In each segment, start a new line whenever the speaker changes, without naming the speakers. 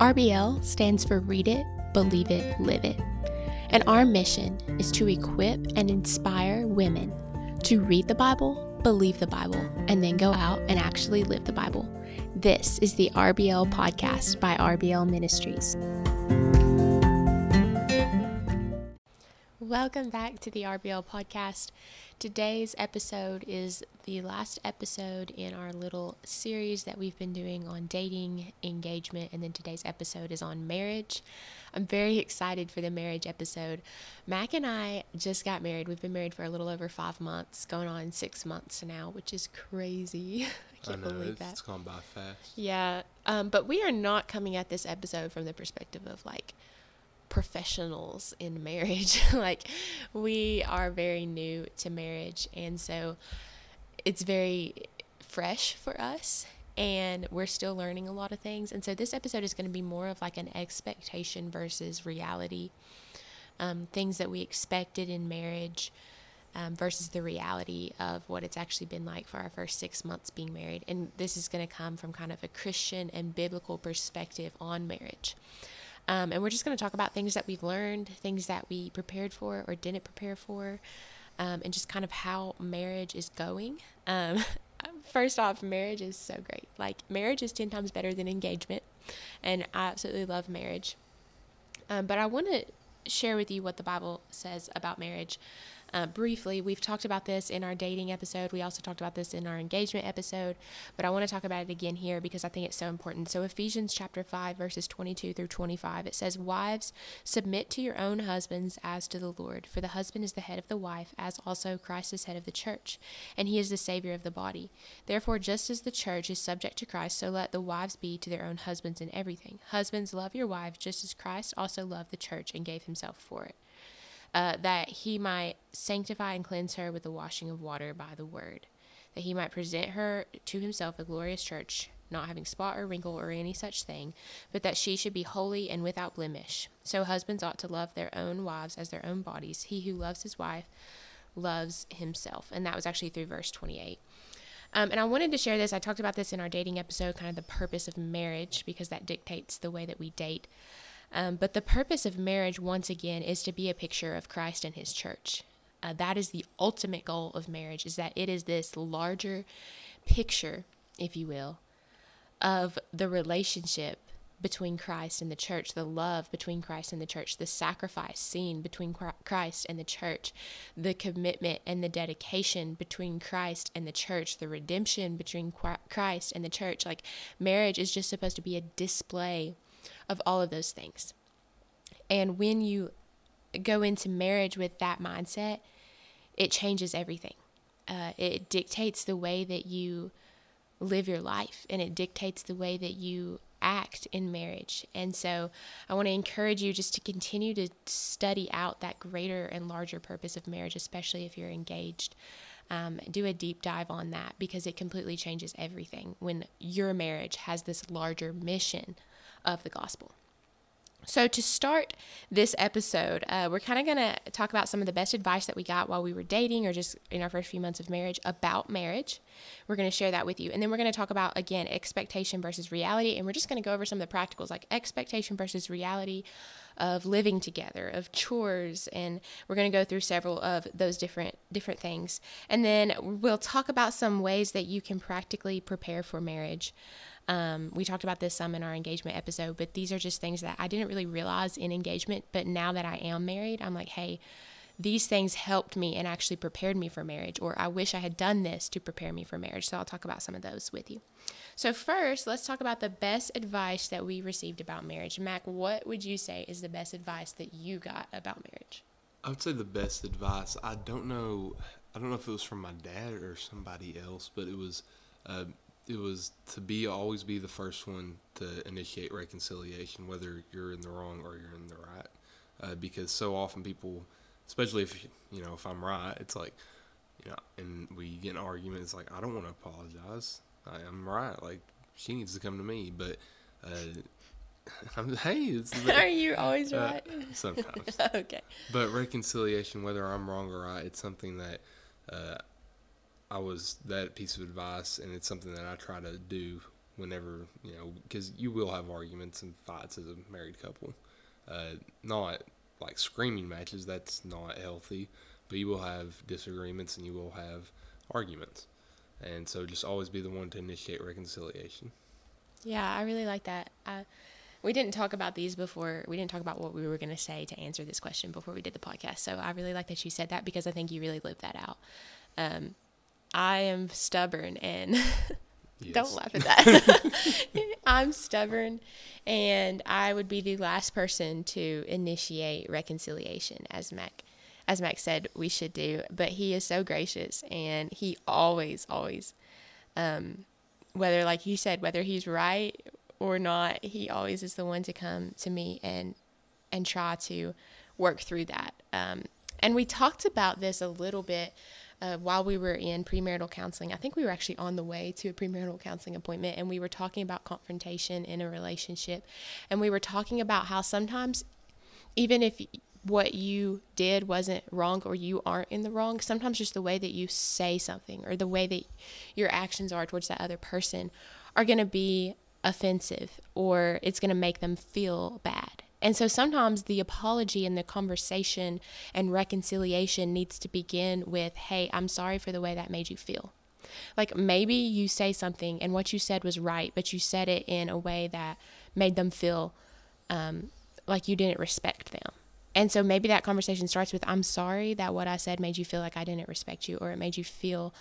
RBL stands for Read It, Believe It, Live It. And our mission is to equip and inspire women to read the Bible, believe the Bible, and then go out and actually live the Bible. This is the RBL podcast by RBL Ministries. Welcome back to the RBL podcast. Today's episode is the last episode in our little series that we've been doing on dating, engagement, and then today's episode is on marriage. I'm very excited for the marriage episode. Mac and I just got married. We've been married for a little over five months, going on six months now, which is crazy. I can't
I know,
believe
it's,
that.
it's gone by fast.
Yeah, um, but we are not coming at this episode from the perspective of like professionals in marriage. like, we are very new to marriage, and so it's very fresh for us. And we're still learning a lot of things. And so, this episode is going to be more of like an expectation versus reality. Um, things that we expected in marriage um, versus the reality of what it's actually been like for our first six months being married. And this is going to come from kind of a Christian and biblical perspective on marriage. Um, and we're just going to talk about things that we've learned, things that we prepared for or didn't prepare for, um, and just kind of how marriage is going. Um, first off, marriage is so great. Like, marriage is 10 times better than engagement. And I absolutely love marriage. Um, but I want to share with you what the Bible says about marriage. Uh, briefly, we've talked about this in our dating episode. We also talked about this in our engagement episode, but I want to talk about it again here because I think it's so important. So, Ephesians chapter 5, verses 22 through 25, it says, Wives, submit to your own husbands as to the Lord, for the husband is the head of the wife, as also Christ is head of the church, and he is the Savior of the body. Therefore, just as the church is subject to Christ, so let the wives be to their own husbands in everything. Husbands, love your wives, just as Christ also loved the church and gave himself for it uh, that he might sanctify and cleanse her with the washing of water by the word, that he might present her to himself a glorious church, not having spot or wrinkle or any such thing, but that she should be holy and without blemish. So husbands ought to love their own wives as their own bodies. He who loves his wife loves himself. And that was actually through verse 28. Um, and I wanted to share this. I talked about this in our dating episode, kind of the purpose of marriage, because that dictates the way that we date. Um, but the purpose of marriage, once again, is to be a picture of Christ and His church. Uh, that is the ultimate goal of marriage: is that it is this larger picture, if you will, of the relationship between Christ and the church, the love between Christ and the church, the sacrifice seen between Christ and the church, the commitment and the dedication between Christ and the church, the redemption between Christ and the church. Like marriage is just supposed to be a display of all of those things. And when you go into marriage with that mindset, it changes everything. Uh, it dictates the way that you live your life and it dictates the way that you act in marriage. And so I want to encourage you just to continue to study out that greater and larger purpose of marriage, especially if you're engaged. Um, do a deep dive on that because it completely changes everything when your marriage has this larger mission of the gospel. So, to start this episode, uh, we're kind of going to talk about some of the best advice that we got while we were dating or just in our first few months of marriage about marriage. We're going to share that with you. And then we're going to talk about, again, expectation versus reality. And we're just going to go over some of the practicals like expectation versus reality of living together, of chores. And we're going to go through several of those different, different things. And then we'll talk about some ways that you can practically prepare for marriage. Um, we talked about this some in our engagement episode, but these are just things that I didn't really realize in engagement. But now that I am married, I'm like, hey, these things helped me and actually prepared me for marriage, or I wish I had done this to prepare me for marriage. So I'll talk about some of those with you. So, first, let's talk about the best advice that we received about marriage. Mac, what would you say is the best advice that you got about marriage?
I would say the best advice. I don't know. I don't know if it was from my dad or somebody else, but it was. Uh, it was to be always be the first one to initiate reconciliation, whether you're in the wrong or you're in the right. Uh, because so often people, especially if you know if I'm right, it's like, you know, and we get an argument. It's like I don't want to apologize. I, am right. Like she needs to come to me, but. Uh, I'm, hey, it's
are you always
uh,
right?
sometimes.
okay.
But reconciliation, whether I'm wrong or right, it's something that uh, I was that piece of advice, and it's something that I try to do whenever you know because you will have arguments and fights as a married couple. Uh, not like screaming matches. That's not healthy. But you will have disagreements and you will have arguments. And so just always be the one to initiate reconciliation.
Yeah, I really like that. I, we didn't talk about these before. We didn't talk about what we were going to say to answer this question before we did the podcast. So I really like that you said that because I think you really lived that out. Um, I am stubborn and yes. don't laugh at that. I'm stubborn and I would be the last person to initiate reconciliation as Mac as Mac said we should do, but he is so gracious and he always always um, whether like you said whether he's right or not, he always is the one to come to me and and try to work through that. Um, and we talked about this a little bit uh, while we were in premarital counseling. I think we were actually on the way to a premarital counseling appointment, and we were talking about confrontation in a relationship, and we were talking about how sometimes, even if what you did wasn't wrong or you aren't in the wrong, sometimes just the way that you say something or the way that your actions are towards that other person are going to be offensive or it's going to make them feel bad. And so sometimes the apology and the conversation and reconciliation needs to begin with, hey, I'm sorry for the way that made you feel. Like maybe you say something and what you said was right, but you said it in a way that made them feel um, like you didn't respect them. And so maybe that conversation starts with, I'm sorry that what I said made you feel like I didn't respect you, or it made you feel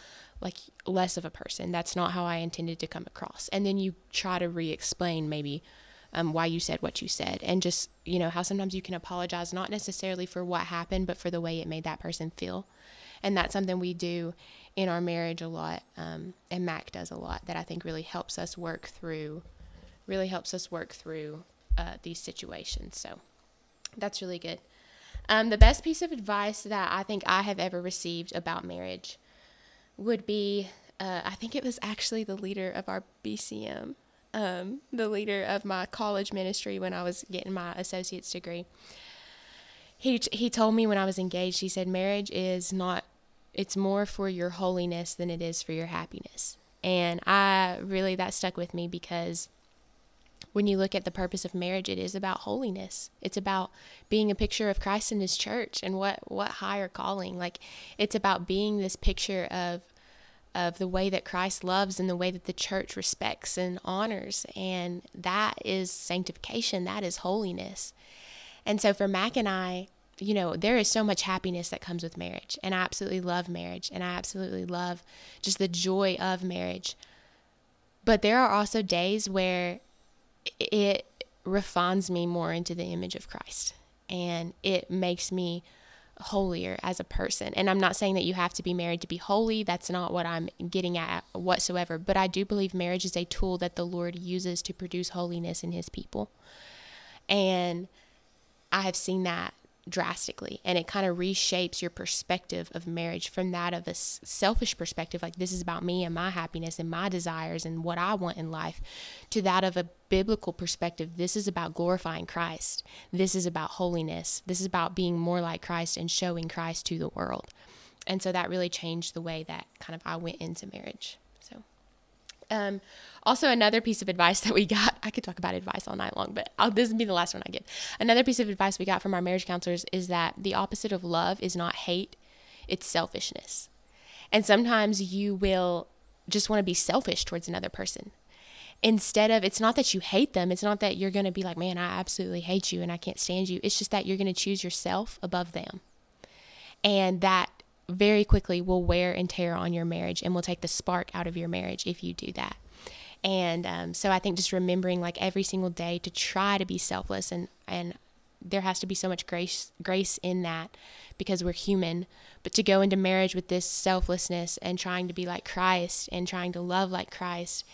like less of a person. That's not how I intended to come across. And then you try to re explain maybe um, why you said what you said. And just, you know, how sometimes you can apologize, not necessarily for what happened, but for the way it made that person feel. And that's something we do in our marriage a lot. Um, and Mac does a lot that I think really helps us work through, really helps us work through uh, these situations. So that's really good. Um, the best piece of advice that I think I have ever received about marriage would be uh, I think it was actually the leader of our BCM, um, the leader of my college ministry when I was getting my associate's degree. He, he told me when I was engaged, he said, marriage is not, it's more for your holiness than it is for your happiness. And I really, that stuck with me because when you look at the purpose of marriage, it is about holiness. It's about being a picture of Christ and his church and what, what higher calling. Like it's about being this picture of of the way that Christ loves and the way that the church respects and honors. And that is sanctification, that is holiness. And so for Mac and I, you know, there is so much happiness that comes with marriage. And I absolutely love marriage. And I absolutely love just the joy of marriage. But there are also days where it refines me more into the image of Christ and it makes me holier as a person. And I'm not saying that you have to be married to be holy. That's not what I'm getting at whatsoever. But I do believe marriage is a tool that the Lord uses to produce holiness in his people. And I have seen that drastically and it kind of reshapes your perspective of marriage from that of a selfish perspective like this is about me and my happiness and my desires and what I want in life to that of a biblical perspective this is about glorifying Christ. This is about holiness. This is about being more like Christ and showing Christ to the world. And so that really changed the way that kind of I went into marriage um, also, another piece of advice that we got, I could talk about advice all night long, but I'll, this will be the last one I give. Another piece of advice we got from our marriage counselors is that the opposite of love is not hate, it's selfishness. And sometimes you will just want to be selfish towards another person. Instead of, it's not that you hate them, it's not that you're going to be like, man, I absolutely hate you and I can't stand you. It's just that you're going to choose yourself above them. And that very quickly will wear and tear on your marriage and will take the spark out of your marriage if you do that. And um, so I think just remembering like every single day to try to be selfless and, and there has to be so much grace grace in that because we're human. But to go into marriage with this selflessness and trying to be like Christ and trying to love like Christ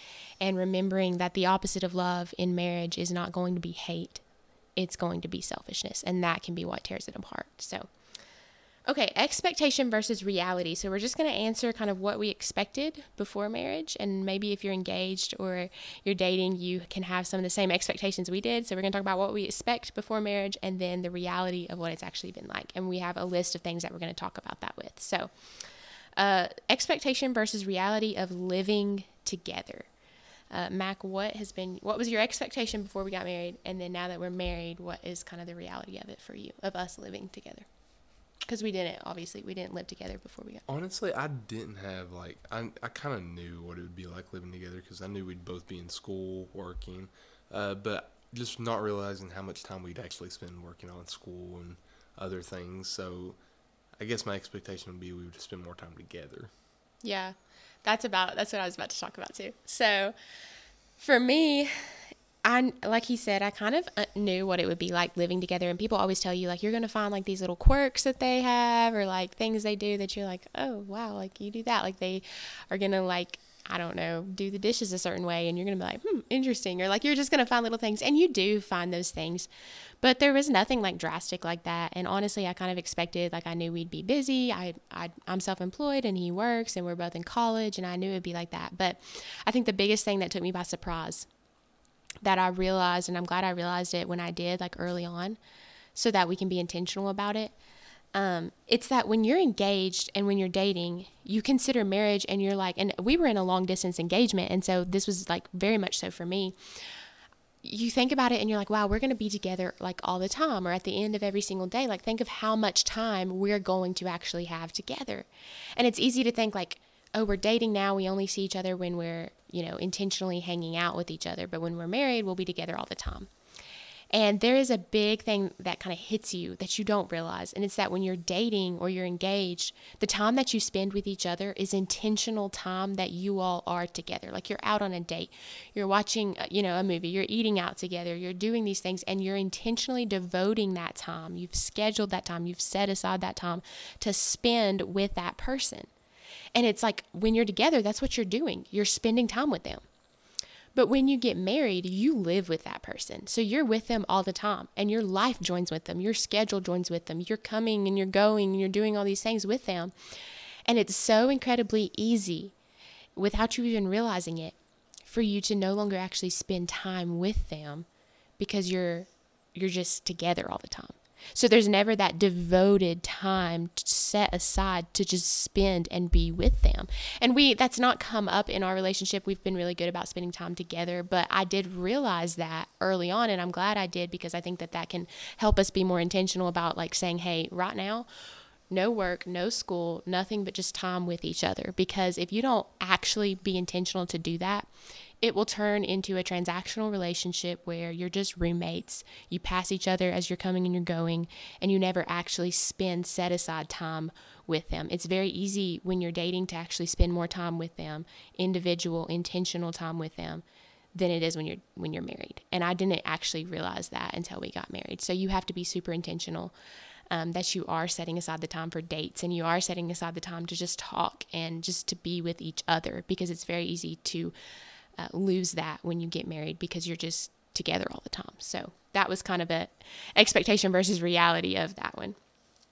and remembering that the opposite of love in marriage is not going to be hate it's going to be selfishness. And that can be what tears it apart. So Okay, expectation versus reality. So we're just going to answer kind of what we expected before marriage. And maybe if you're engaged or you're dating, you can have some of the same expectations we did. So we're going to talk about what we expect before marriage and then the reality of what it's actually been like. And we have a list of things that we're going to talk about that with. So, uh, expectation versus reality of living together. Uh, Mac, what has been what was your expectation before we got married, and then now that we're married, what is kind of the reality of it for you of us living together? Because we didn't obviously we didn't live together before we got.
Honestly, I didn't have like I I kind of knew what it would be like living together because I knew we'd both be in school working, uh, but just not realizing how much time we'd actually spend working on school and other things. So, I guess my expectation would be we would spend more time together.
Yeah, that's about that's what I was about to talk about too. So, for me, I like he said, I kind of uh, knew what it would be like living together. And people always tell you like you're gonna find like these little quirks that they have or like things they do that you're like, oh wow, like you do that. Like they are gonna like I don't know, do the dishes a certain way, and you're gonna be like, hmm, interesting, or like you're just gonna find little things, and you do find those things, but there was nothing like drastic like that. And honestly, I kind of expected, like I knew we'd be busy. I, I I'm self-employed, and he works, and we're both in college, and I knew it'd be like that. But I think the biggest thing that took me by surprise that I realized, and I'm glad I realized it when I did, like early on, so that we can be intentional about it um, it's that when you're engaged and when you're dating, you consider marriage and you're like, and we were in a long distance engagement. And so this was like very much so for me. You think about it and you're like, wow, we're going to be together like all the time or at the end of every single day. Like, think of how much time we're going to actually have together. And it's easy to think, like, oh, we're dating now. We only see each other when we're, you know, intentionally hanging out with each other. But when we're married, we'll be together all the time. And there is a big thing that kind of hits you that you don't realize. And it's that when you're dating or you're engaged, the time that you spend with each other is intentional time that you all are together. Like you're out on a date, you're watching, uh, you know, a movie, you're eating out together, you're doing these things, and you're intentionally devoting that time. You've scheduled that time, you've set aside that time to spend with that person. And it's like when you're together, that's what you're doing. You're spending time with them. But when you get married, you live with that person. So you're with them all the time and your life joins with them. Your schedule joins with them. You're coming and you're going and you're doing all these things with them. And it's so incredibly easy without you even realizing it for you to no longer actually spend time with them because you're you're just together all the time. So there's never that devoted time set aside to just spend and be with them. And we that's not come up in our relationship. We've been really good about spending time together, but I did realize that early on and I'm glad I did because I think that that can help us be more intentional about like saying, "Hey, right now, no work, no school, nothing but just time with each other." Because if you don't actually be intentional to do that, it will turn into a transactional relationship where you're just roommates. You pass each other as you're coming and you're going, and you never actually spend set aside time with them. It's very easy when you're dating to actually spend more time with them, individual, intentional time with them than it is when you're when you're married. And I didn't actually realize that until we got married. So you have to be super intentional. Um, that you are setting aside the time for dates and you are setting aside the time to just talk and just to be with each other because it's very easy to uh, lose that when you get married because you're just together all the time. So that was kind of a expectation versus reality of that one.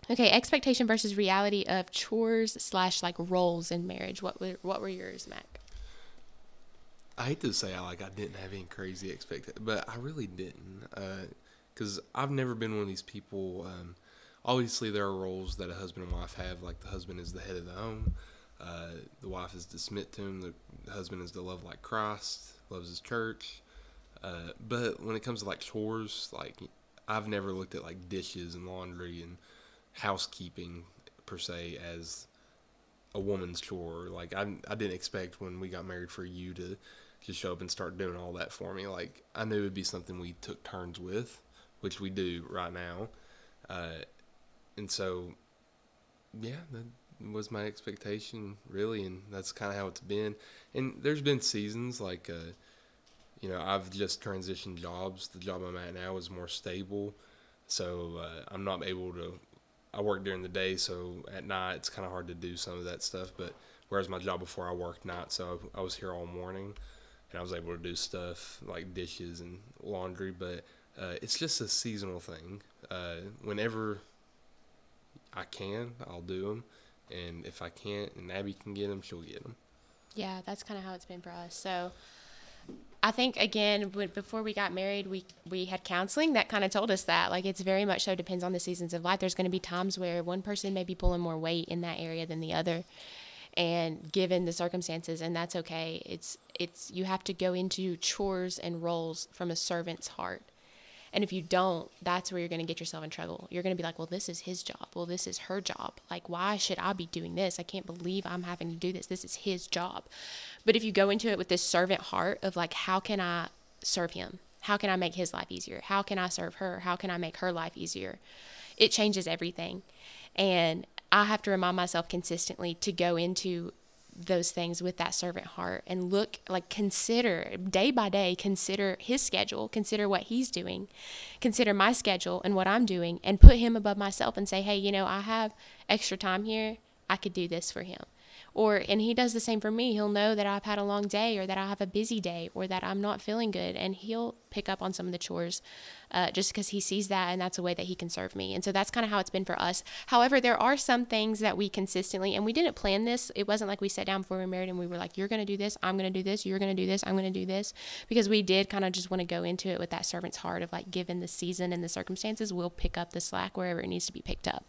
Okay, expectation versus reality of chores slash like roles in marriage. What were what were yours, Mac?
I hate to say I like I didn't have any crazy expectations, but I really didn't, because uh, I've never been one of these people. Um, obviously, there are roles that a husband and wife have. Like the husband is the head of the home, uh, the wife is to submit to him. The husband is to love like Christ, loves his church. Uh, but when it comes to like chores, like I've never looked at like dishes and laundry and housekeeping per se as a woman's chore. Like I, I didn't expect when we got married for you to just show up and start doing all that for me. Like I knew it'd be something we took turns with, which we do right now. Uh, and so, yeah, that, was my expectation really, and that's kind of how it's been. And there's been seasons like, uh, you know, I've just transitioned jobs. The job I'm at now is more stable, so uh, I'm not able to. I work during the day, so at night it's kind of hard to do some of that stuff. But whereas my job before I worked nights, so I was here all morning, and I was able to do stuff like dishes and laundry. But uh, it's just a seasonal thing. Uh, whenever I can, I'll do them and if I can't and Abby can get them, she'll get them.
Yeah, that's kind of how it's been for us. So I think again, before we got married, we we had counseling that kind of told us that like it's very much so depends on the seasons of life. There's going to be times where one person may be pulling more weight in that area than the other, and given the circumstances and that's okay it's it's you have to go into chores and roles from a servant's heart and if you don't that's where you're going to get yourself in trouble. You're going to be like well this is his job. Well this is her job. Like why should i be doing this? I can't believe i'm having to do this. This is his job. But if you go into it with this servant heart of like how can i serve him? How can i make his life easier? How can i serve her? How can i make her life easier? It changes everything. And I have to remind myself consistently to go into those things with that servant heart and look like consider day by day consider his schedule consider what he's doing consider my schedule and what i'm doing and put him above myself and say hey you know i have extra time here. I could do this for him. Or and he does the same for me. He'll know that i've had a long day or that i have a busy day or that i'm not feeling good and he'll pick up on some of the chores uh, just because he sees that and that's a way that he can serve me. And so that's kind of how it's been for us. However there are some things that we consistently and we didn't plan this. It wasn't like we sat down before we were married and we were like you're going to do this i'm going to do this you're going to do this i'm going to do this. Because we did kind of just want to go into it with that servant's heart of like given the season and the circumstances we'll pick up the slack wherever it needs to be picked up.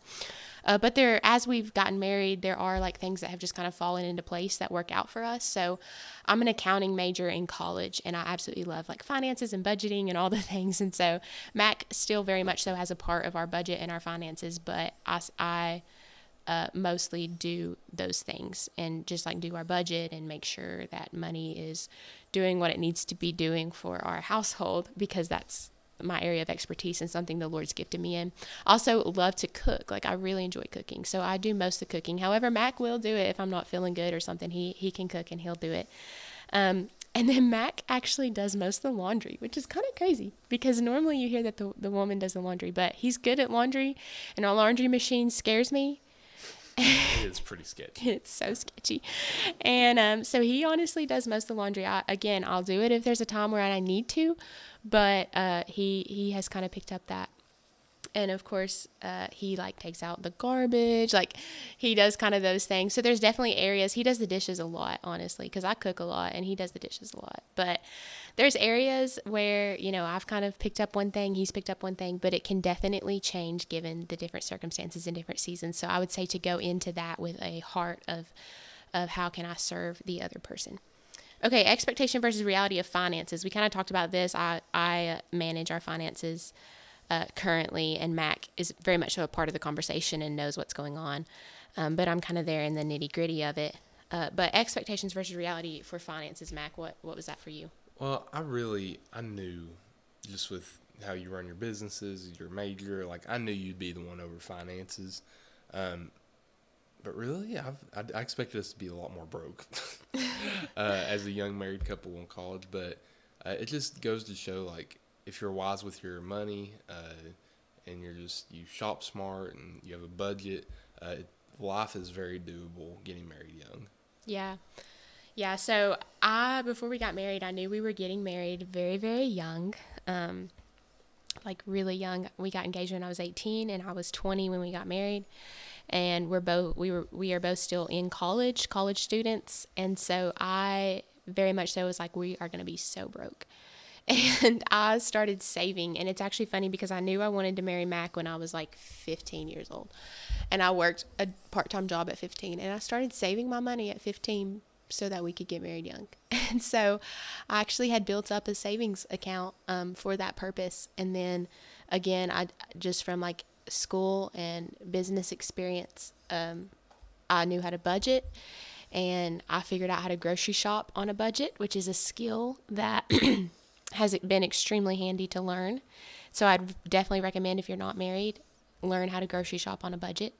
Uh, but there, as we've gotten married, there are like things that have just kind of fallen into place that work out for us. So I'm an accounting major in college, and I absolutely love like finances and budgeting and all the things. And so Mac still very much so has a part of our budget and our finances, but I, I uh, mostly do those things and just like do our budget and make sure that money is doing what it needs to be doing for our household because that's my area of expertise and something the Lord's gifted me in. Also, love to cook. Like I really enjoy cooking, so I do most of the cooking. However, Mac will do it if I'm not feeling good or something. He he can cook and he'll do it. Um, and then Mac actually does most of the laundry, which is kind of crazy because normally you hear that the, the woman does the laundry, but he's good at laundry, and our laundry machine scares me.
it is pretty sketchy.
it's so sketchy. And um, so he honestly does most of the laundry. I, again, I'll do it if there's a time where I need to, but uh, he he has kind of picked up that and of course uh, he like takes out the garbage like he does kind of those things so there's definitely areas he does the dishes a lot honestly because i cook a lot and he does the dishes a lot but there's areas where you know i've kind of picked up one thing he's picked up one thing but it can definitely change given the different circumstances and different seasons so i would say to go into that with a heart of of how can i serve the other person Okay, expectation versus reality of finances. We kind of talked about this. I I manage our finances uh, currently, and Mac is very much a part of the conversation and knows what's going on. Um, but I'm kind of there in the nitty gritty of it. Uh, but expectations versus reality for finances, Mac. What what was that for you?
Well, I really I knew just with how you run your businesses, your major, like I knew you'd be the one over finances. Um, but really, I've, I, I expected us to be a lot more broke uh, as a young married couple in college. But uh, it just goes to show, like, if you're wise with your money uh, and you're just you shop smart and you have a budget, uh, life is very doable getting married young.
Yeah. Yeah, so I before we got married, I knew we were getting married very very young. Um, like really young. We got engaged when I was 18 and I was 20 when we got married and we're both we were we are both still in college, college students, and so I very much so was like we are going to be so broke. And I started saving, and it's actually funny because I knew I wanted to marry Mac when I was like 15 years old. And I worked a part time job at 15, and I started saving my money at 15 so that we could get married young. And so I actually had built up a savings account um, for that purpose. And then again, I just from like school and business experience, um, I knew how to budget and I figured out how to grocery shop on a budget, which is a skill that has been extremely handy to learn. So I'd definitely recommend if you're not married, learn how to grocery shop on a budget.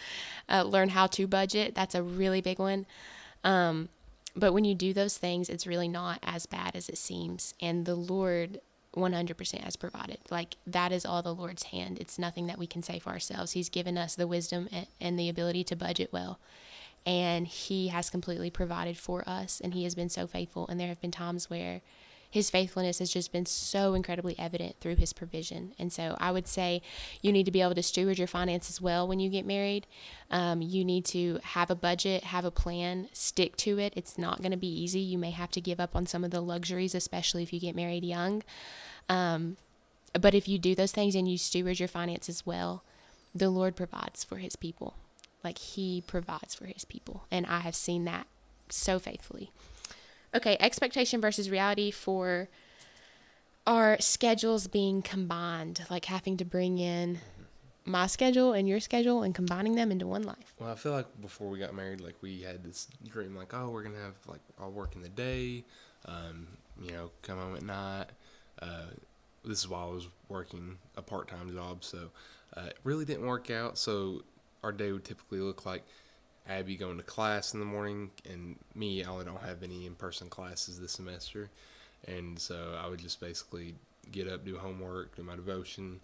uh, learn how to budget. That's a really big one. Um, but when you do those things, it's really not as bad as it seems. And the Lord 100% has provided. Like that is all the Lord's hand. It's nothing that we can say for ourselves. He's given us the wisdom and the ability to budget well. And He has completely provided for us. And He has been so faithful. And there have been times where his faithfulness has just been so incredibly evident through his provision. And so I would say you need to be able to steward your finances well when you get married. Um, you need to have a budget, have a plan, stick to it. It's not going to be easy. You may have to give up on some of the luxuries, especially if you get married young. Um, but if you do those things and you steward your finances well, the Lord provides for his people. Like he provides for his people. And I have seen that so faithfully. Okay, expectation versus reality for our schedules being combined, like having to bring in my schedule and your schedule and combining them into one life.
Well, I feel like before we got married, like we had this dream, like, oh, we're gonna have like I'll work in the day, um, you know, come home at night. Uh, this is while I was working a part-time job, so uh, it really didn't work out. So our day would typically look like Abby going to class in the morning, and me, I don't have any in-person classes this semester, and so I would just basically get up, do homework, do my devotion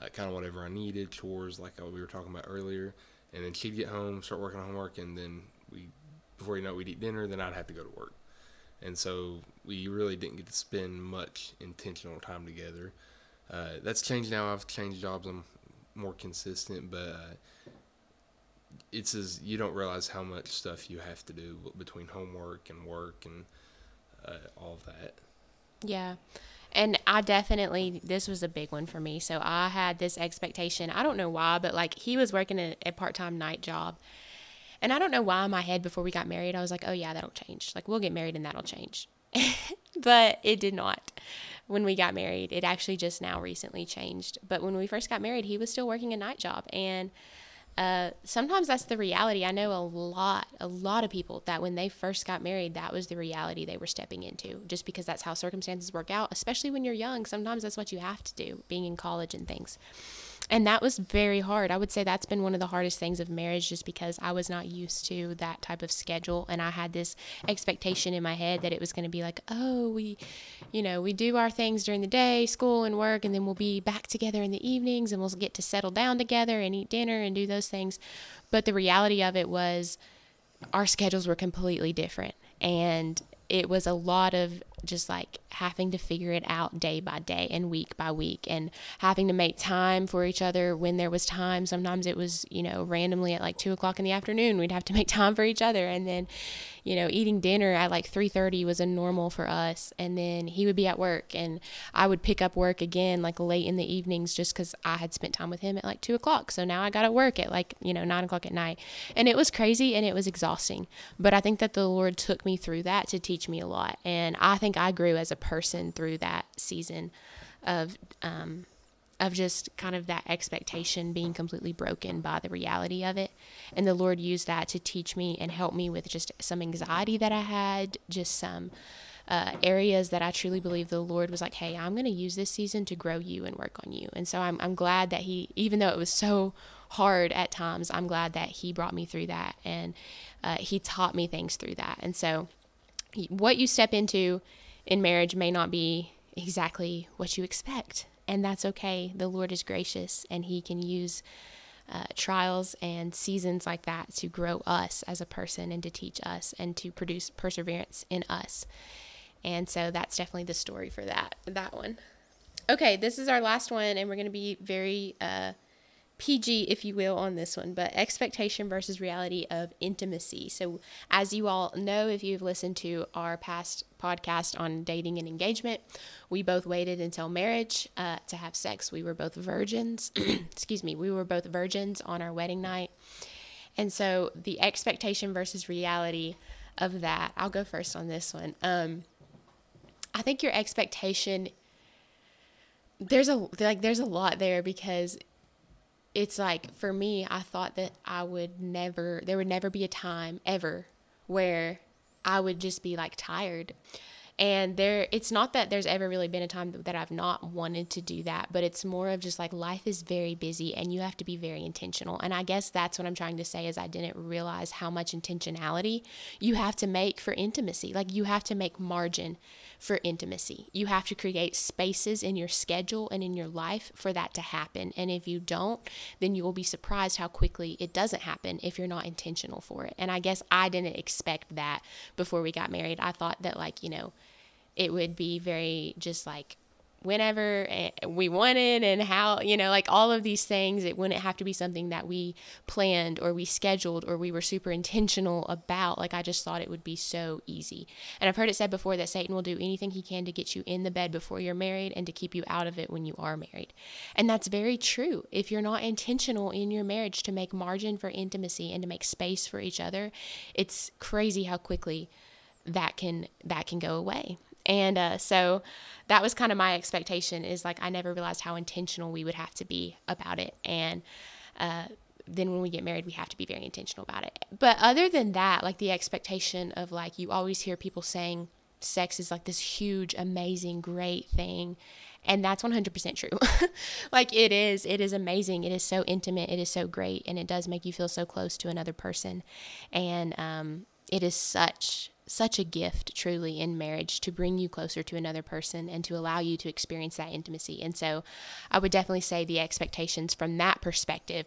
uh, kind of whatever I needed, chores like we were talking about earlier. And then she'd get home, start working on homework, and then we, before you know, it, we'd eat dinner. Then I'd have to go to work, and so we really didn't get to spend much intentional time together. Uh, that's changed now. I've changed jobs. I'm more consistent, but uh, it's as you don't realize how much stuff you have to do between homework and work and uh, all of that.
Yeah and I definitely this was a big one for me. So I had this expectation. I don't know why, but like he was working a, a part time night job. And I don't know why in my head before we got married, I was like, oh yeah, that'll change. Like we'll get married and that'll change. but it did not. When we got married, it actually just now recently changed. But when we first got married, he was still working a night job and uh, sometimes that's the reality. I know a lot, a lot of people that when they first got married, that was the reality they were stepping into, just because that's how circumstances work out, especially when you're young. Sometimes that's what you have to do, being in college and things. And that was very hard. I would say that's been one of the hardest things of marriage just because I was not used to that type of schedule. And I had this expectation in my head that it was going to be like, oh, we, you know, we do our things during the day, school and work, and then we'll be back together in the evenings and we'll get to settle down together and eat dinner and do those things. But the reality of it was our schedules were completely different. And it was a lot of just like having to figure it out day by day and week by week and having to make time for each other when there was time. Sometimes it was you know randomly at like two o'clock in the afternoon we'd have to make time for each other. And then you know eating dinner at like 3.30 was a normal for us. And then he would be at work and i would pick up work again like late in the evenings just because i had spent time with him at like two o'clock. So now i got to work at like you know nine o'clock at night. And it was crazy and it was exhausting. But i think that the lord took me through that to teach me a lot. And i think think I grew as a person through that season of um, of just kind of that expectation being completely broken by the reality of it. And the Lord used that to teach me and help me with just some anxiety that I had, just some uh, areas that I truly believe the Lord was like, hey, I'm going to use this season to grow you and work on you. And so I'm, I'm glad that He, even though it was so hard at times, I'm glad that He brought me through that and uh, He taught me things through that. And so what you step into in marriage may not be exactly what you expect. And that's okay. The Lord is gracious and He can use uh, trials and seasons like that to grow us as a person and to teach us and to produce perseverance in us. And so that's definitely the story for that that one. Okay, this is our last one, and we're going to be very uh, PG, if you will, on this one, but expectation versus reality of intimacy. So, as you all know, if you've listened to our past podcast on dating and engagement, we both waited until marriage uh, to have sex. We were both virgins. Excuse me, we were both virgins on our wedding night. And so, the expectation versus reality of that, I'll go first on this one. Um, I think your expectation there's a like there's a lot there because it's like for me, I thought that I would never, there would never be a time ever where I would just be like tired. And there, it's not that there's ever really been a time that I've not wanted to do that, but it's more of just like life is very busy and you have to be very intentional. And I guess that's what I'm trying to say is I didn't realize how much intentionality you have to make for intimacy. Like you have to make margin for intimacy. You have to create spaces in your schedule and in your life for that to happen. And if you don't, then you will be surprised how quickly it doesn't happen if you're not intentional for it. And I guess I didn't expect that before we got married. I thought that, like, you know, it would be very just like whenever eh, we wanted and how, you know, like all of these things. It wouldn't have to be something that we planned or we scheduled or we were super intentional about. Like I just thought it would be so easy. And I've heard it said before that Satan will do anything he can to get you in the bed before you're married and to keep you out of it when you are married. And that's very true. If you're not intentional in your marriage to make margin for intimacy and to make space for each other, it's crazy how quickly that can that can go away. And uh, so that was kind of my expectation is like I never realized how intentional we would have to be about it. And uh, then when we get married, we have to be very intentional about it. But other than that, like the expectation of like you always hear people saying sex is like this huge, amazing, great thing. And that's 100% true. like it is, it is amazing. It is so intimate. It is so great. And it does make you feel so close to another person. And um, it is such such a gift truly in marriage to bring you closer to another person and to allow you to experience that intimacy. And so I would definitely say the expectations from that perspective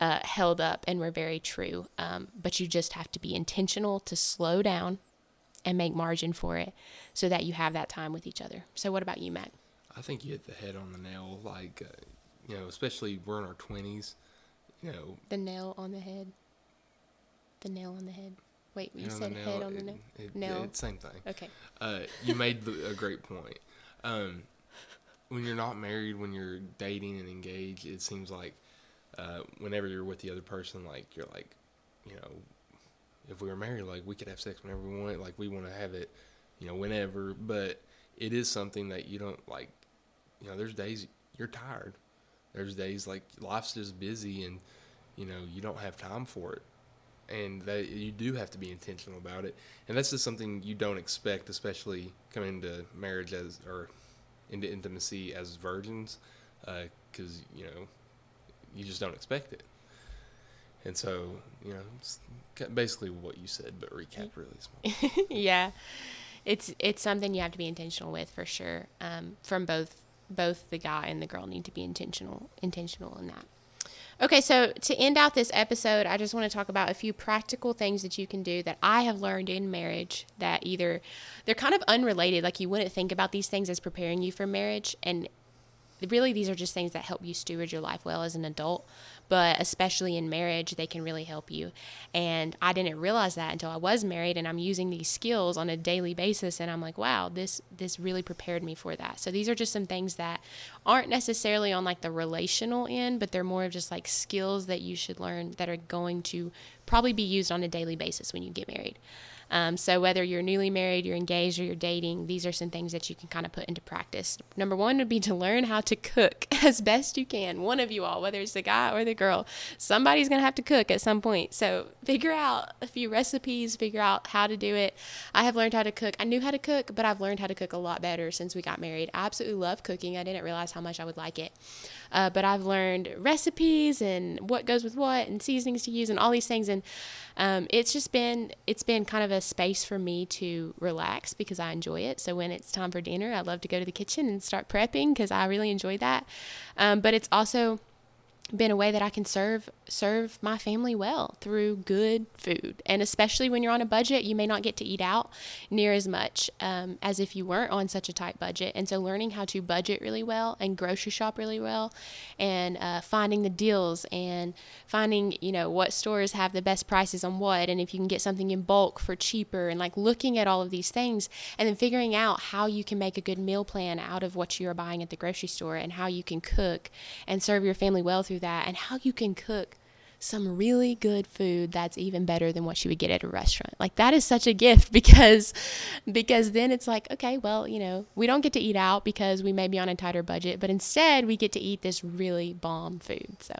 uh, held up and were very true. Um, but you just have to be intentional to slow down and make margin for it so that you have that time with each other. So, what about you, Mac?
I think you hit the head on the nail. Like, uh, you know, especially we're in our 20s, you know.
The nail on the head. The nail on the head. Wait, you said
nail,
head on the
it,
nail.
it,
No.
Same thing.
Okay.
Uh, you made the, a great point. Um, when you're not married, when you're dating and engaged, it seems like uh, whenever you're with the other person, like you're like, you know, if we were married, like we could have sex whenever we want. Like we want to have it, you know, whenever. But it is something that you don't like. You know, there's days you're tired. There's days like life's just busy and you know you don't have time for it and that you do have to be intentional about it and that's just something you don't expect especially coming into marriage as or into intimacy as virgins because you know you just don't expect it and so you know it's basically what you said but recap really small
yeah, it's it's something you have to be intentional with for sure. Um, from both both the guy and the girl need to be intentional intentional in that. Okay, so to end out this episode, I just want to talk about a few practical things that you can do that I have learned in marriage that either they're kind of unrelated, like you wouldn't think about these things as preparing you for marriage, and really these are just things that help you steward your life well as an adult but especially in marriage they can really help you. And i didn't realize that until i was married and i'm using these skills on a daily basis and i'm like wow this this really prepared me for that. So these are just some things that aren't necessarily on like the relational end but they're more of just like skills that you should learn that are going to probably be used on a daily basis when you get married um, so whether you're newly married, you're engaged, or you're dating, these are some things that you can kind of put into practice. Number one would be to learn how to cook as best you can. One of you all, whether it's the guy or the girl, somebody's going to have to cook at some point. So figure out a few recipes, figure out how to do it. I have learned how to cook. I knew how to cook, but I've learned how to cook a lot better since we got married. I absolutely love cooking. I didn't realize how much I would like it. Uh, but I've learned recipes and what goes with what and seasonings to use and all these things. And um, it's just been it's been kind of a space for me to relax because I enjoy it. So when it's time for dinner, I love to go to the kitchen and start prepping because I really enjoy that. Um, but it's also been a way that I can serve serve my family well through good food. And especially when you're on a budget, you may not get to eat out near as much um, as if you weren't on such a tight budget. And so learning how to budget really well and grocery shop really well, and uh, finding the deals and finding you know what stores have the best prices on what, and if you can get something in bulk for cheaper, and like looking at all of these things, and then figuring out how you can make a good meal plan out of what you are buying at the grocery store, and how you can cook and serve your family well through that, and how you can cook some really good food that's even better than what you would get at a restaurant. Like that is such a gift because because then it's like, okay, well, you know, we don't get to eat out because we may be on a tighter budget, but instead we get to eat this really bomb food. So,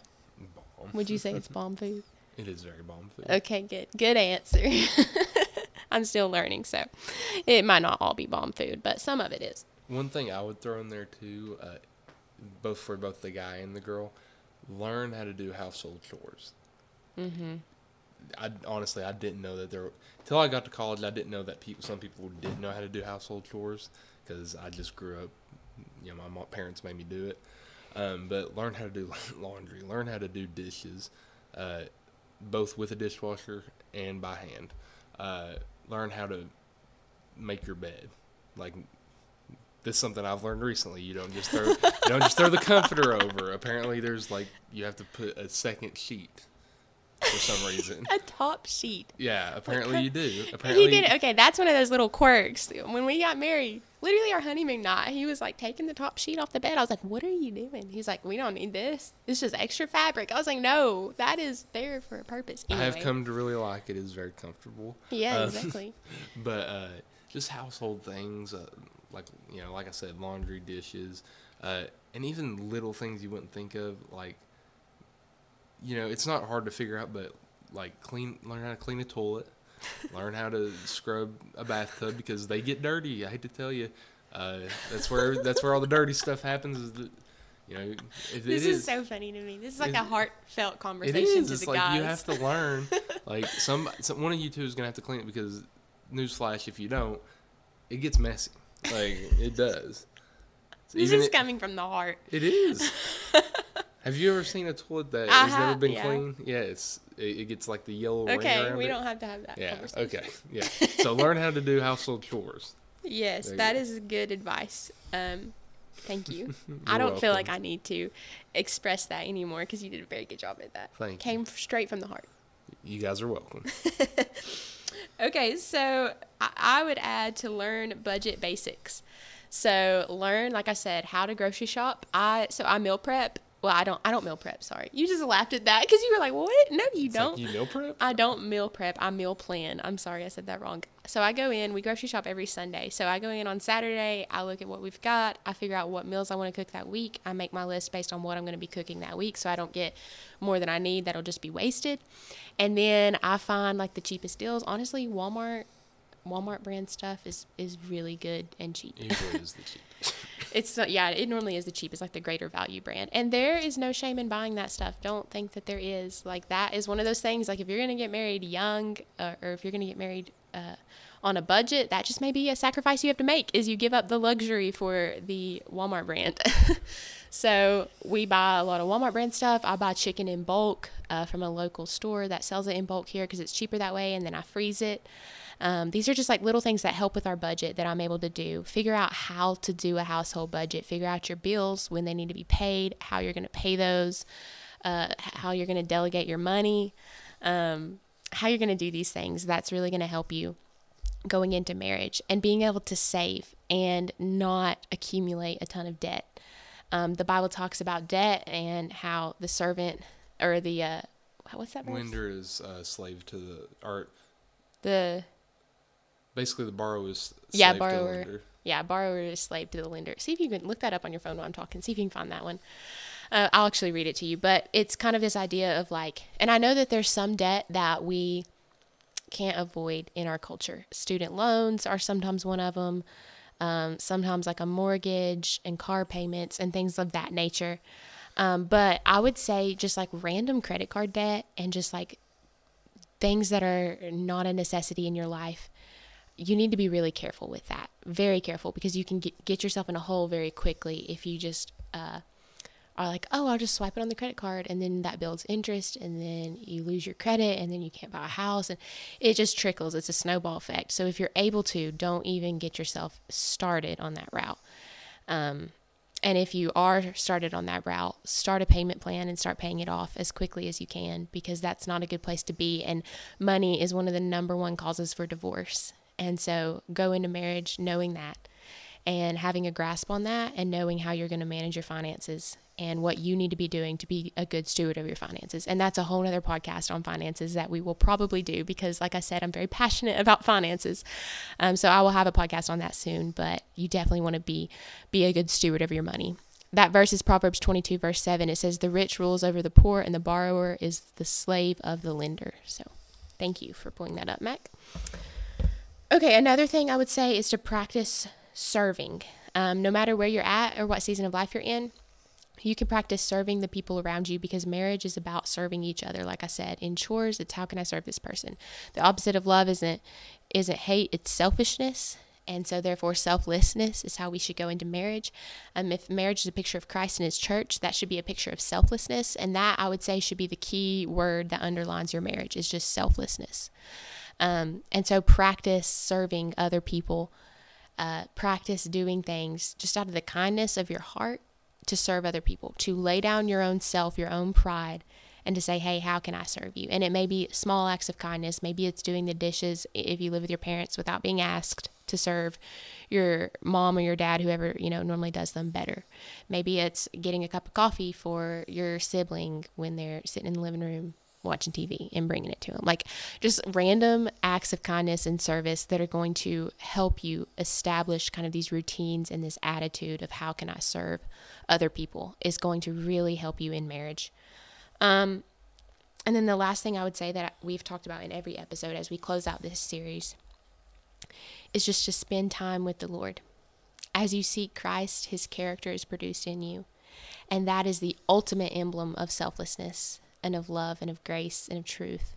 bomb.
would you say it's bomb food?
it is very bomb food
Okay, good. Good answer. I'm still learning, so it might not all be bomb food, but some of it is.
One thing I would throw in there too, uh, both for both the guy and the girl, learn how to do household chores.
Mhm.
I honestly I didn't know that there until I got to college. I didn't know that people some people did not know how to do household chores because I just grew up. You know, my parents made me do it. Um, but learn how to do laundry. Learn how to do dishes, uh, both with a dishwasher and by hand. Uh, learn how to make your bed, like this is something I've learned recently. You don't just throw you don't just throw the comforter over. Apparently, there's like you have to put a second sheet for some reason.
A top sheet.
Yeah, apparently you do. Apparently,
He did okay. That's one of those little quirks. When we got married, literally our honeymoon night, he was like taking the top sheet off the bed. I was like, "What are you doing?" He's like, "We don't need this. It's just extra fabric." I was like, "No, that is there for a purpose."
I have come to really like it. It's very comfortable.
Yeah,
Uh,
exactly.
but uh, just household things uh, like you know like i said laundry dishes uh, and even little things you wouldn't think of like you know it's not hard to figure out but like clean learn how to clean a toilet learn how to scrub a bathtub because they get dirty i hate to tell you uh, that's where that's where all the dirty stuff happens is that you know it,
This
it
is, so funny to me. This is like
It-
a heartfelt conversation
is.
to
It's
the
like
guys.
you have to learn. like some, some, one of you two is gonna have to clean it because, newsflash, if you don't, it gets messy. Like it does. So
this
even
is
it,
coming from the heart.
it is. have you ever seen a toilet that has never been
yeah.
clean? Yeah, it's it, it gets like the yellow
Okay, we
it.
don't have to have that
Yeah. Okay. Yeah. So learn how to do household chores.
Yes,
you
that
go.
is good advice. Um, thank you. I don't feel like. I need to express that anymore because you did a very good job at that.
Thank.
Came f- straight from the heart.
You guys are welcome.
Okay, so I, I would add to learn budget basics. So learn, like I said, how to grocery shop. I so I meal prep. Well, I don't. I don't meal prep. Sorry, you just laughed at that because you were like, "What? No, you
It's
don't."
you meal prep?
I don't meal prep. I meal plan. I'm sorry, I said that wrong. So I go in, we grocery shop every Sunday. So I go in on Saturday, I look at what we've got, I figure out what meals I want to cook that week. I make my list based on what I'm going to be cooking that week so I don't get more than I need that'll just be wasted. And then I find like the cheapest deals. Honestly, Walmart Walmart brand stuff is is really good and cheap.
Usually is the cheapest.
It's not, yeah, it normally is the cheapest, like the greater value brand. And there is no shame in buying that stuff. Don't think that there is. Like that is one of those things. Like if you're gonna get married young, uh, or if you're gonna get married uh, on a budget, that just may be a sacrifice you have to make. Is you give up the luxury for the Walmart brand. so we buy a lot of Walmart brand stuff. I buy chicken in bulk uh, from a local store that sells it in bulk here because it's cheaper that way, and then I freeze it. Um, these are just like little things that help with our budget that I'm able to do. Figure out how to do a household budget. Figure out your bills when they need to be paid, how you're going to pay those, uh, how you're going to delegate your money, um, how you're going to do these things. That's really going to help you going into marriage and being able to save and not accumulate a ton of debt. Um, the Bible talks about debt and how the servant or the uh, what's that verse?
Lender is uh, slave to the or
The
basically the borrower is
Yeah,
slave to the
borrower.
lender.
Yeah, borrower is slave to the lender. See if you can look that up on your phone while I'm talking. See if you can find that one. Uh, I'll actually read it to you. But it's kind of this idea of like, and I know that there's some debt that we can't avoid in our culture. Student loans are sometimes one of them. Um, sometimes like a mortgage and car payments and things of that nature. Um, but I would say just like random credit card debt and just like things that are not a necessity in your life you need to be really careful with that. Very careful because you can get, get yourself in a hole very quickly if you just uh, are like, oh, I'll just swipe it on the credit card, and then that builds interest, and then you lose your credit, and then you can't buy a house, and it just trickles. It's a snowball effect. So if you're able to, don't even get yourself started on that route. Um, and if you are started on that route, start a payment plan and start paying it off as quickly as you can because that's not a good place to be. And money is one of the number one causes for divorce. And so go into marriage knowing that and having a grasp on that and knowing how you're going to manage your finances and what you need to be doing to be a good steward of your finances. And that's a whole other podcast on finances that we will probably do because, like I said, I'm very passionate about finances. Um, so I will have a podcast on that soon, but you definitely want to be be a good steward of your money. That verse is Proverbs 22, verse 7. It says, The rich rules over the poor, and the borrower is the slave of the lender. So thank you for pulling that up, Mac. Okay, another thing I would say is to practice serving. Um, no matter where you're at or what season of life you're in, you can practice serving the people around you because marriage is about serving each other. Like I said, in chores, it's how can I serve this person. The opposite of love isn't isn't hate; it's selfishness. And so, therefore, selflessness is how we should go into marriage. Um, if marriage is a picture of Christ and His church, that should be a picture of selflessness, and that I would say should be the key word that underlines your marriage is just selflessness. Um, and so, practice serving other people uh, practice doing things just out of the kindness of your heart to serve other people, to lay down your own self, your own pride, and to say, hey, how can I serve you? And it may be small acts of kindness. Maybe it's doing the dishes if you live with your parents without being asked to serve your mom or your dad, whoever, you know, normally does them better. Maybe it's getting a cup of coffee for your sibling when they're sitting in the living room watching TV and bringing it to them. Like just random acts of kindness and service that are going to help you establish kind of these routines and this attitude of how can I serve other people is going to really help you in marriage. Um, and then the last thing I would say that we've talked about in every episode as we close out this series is just to spend time with the Lord. As you seek Christ, his character is produced in you. And that is the ultimate emblem of selflessness and of love and of grace and of truth.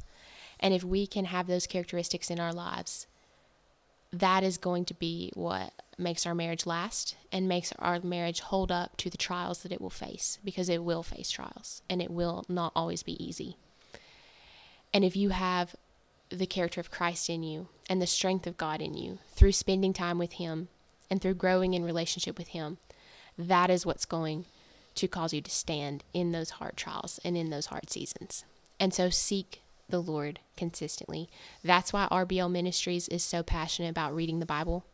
And if we can have those characteristics in our lives, that is going to be what makes our marriage last and makes our marriage hold up to the trials that it will face because it will face trials and it will not always be easy. And if you have the character of Christ in you and the strength of God in you through spending time with Him and through growing in relationship with Him, that is what's going to cause you to stand in those hard trials and in those hard seasons. And so seek the Lord consistently. That's why RBL Ministries is so passionate about reading the Bible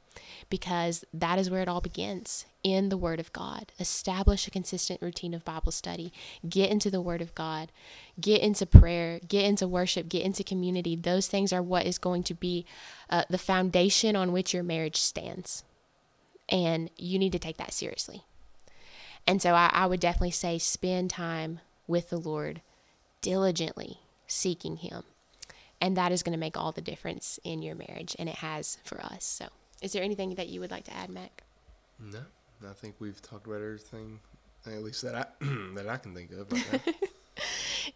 because that is where it all begins in the Word of God. Establish a consistent routine of Bible study. Get into the Word of God. Get into prayer. Get into worship. Get into community. Those things are what is going to be uh, the foundation on which your marriage stands. And you need to take that seriously. And so I, I would definitely say spend time with the Lord diligently seeking Him. And that is going to make all the difference in your marriage, and it has for us. So, is there anything that you would like to add, Mac?
No, I think we've talked about everything, at least that I that I can think of right.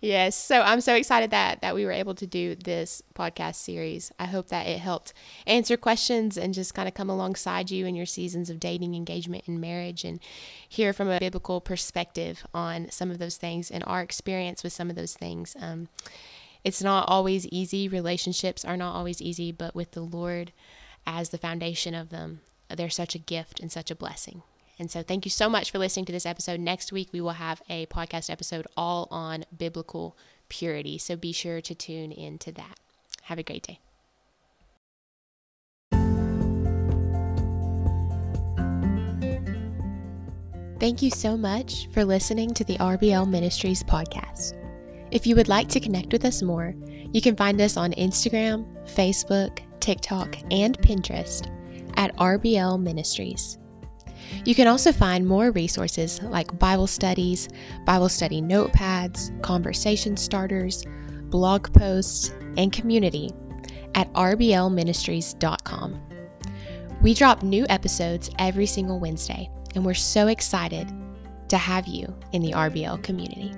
yes. So I'm so excited that that we were able to do this podcast series. I hope that it helped answer questions and just kind of come alongside you in your seasons of dating, engagement, and marriage and hear from a biblical perspective on some of those things and our experience with some of those things. Um, it's not always easy. Relationships are not always easy, but with the Lord as the foundation of them, they're such a gift and such a blessing. And so, thank you so much for listening to this episode. Next week, we will have a podcast episode all on biblical purity. So, be sure to tune into that. Have a great day. Thank you so much for listening to the RBL Ministries podcast. If you would like to connect with us more, you can find us on Instagram, Facebook, TikTok, and Pinterest at RBL Ministries. You can also find more resources like Bible studies, Bible study notepads, conversation starters, blog posts, and community at rblministries.com. We drop new episodes every single Wednesday, and we're so excited to have you in the RBL community.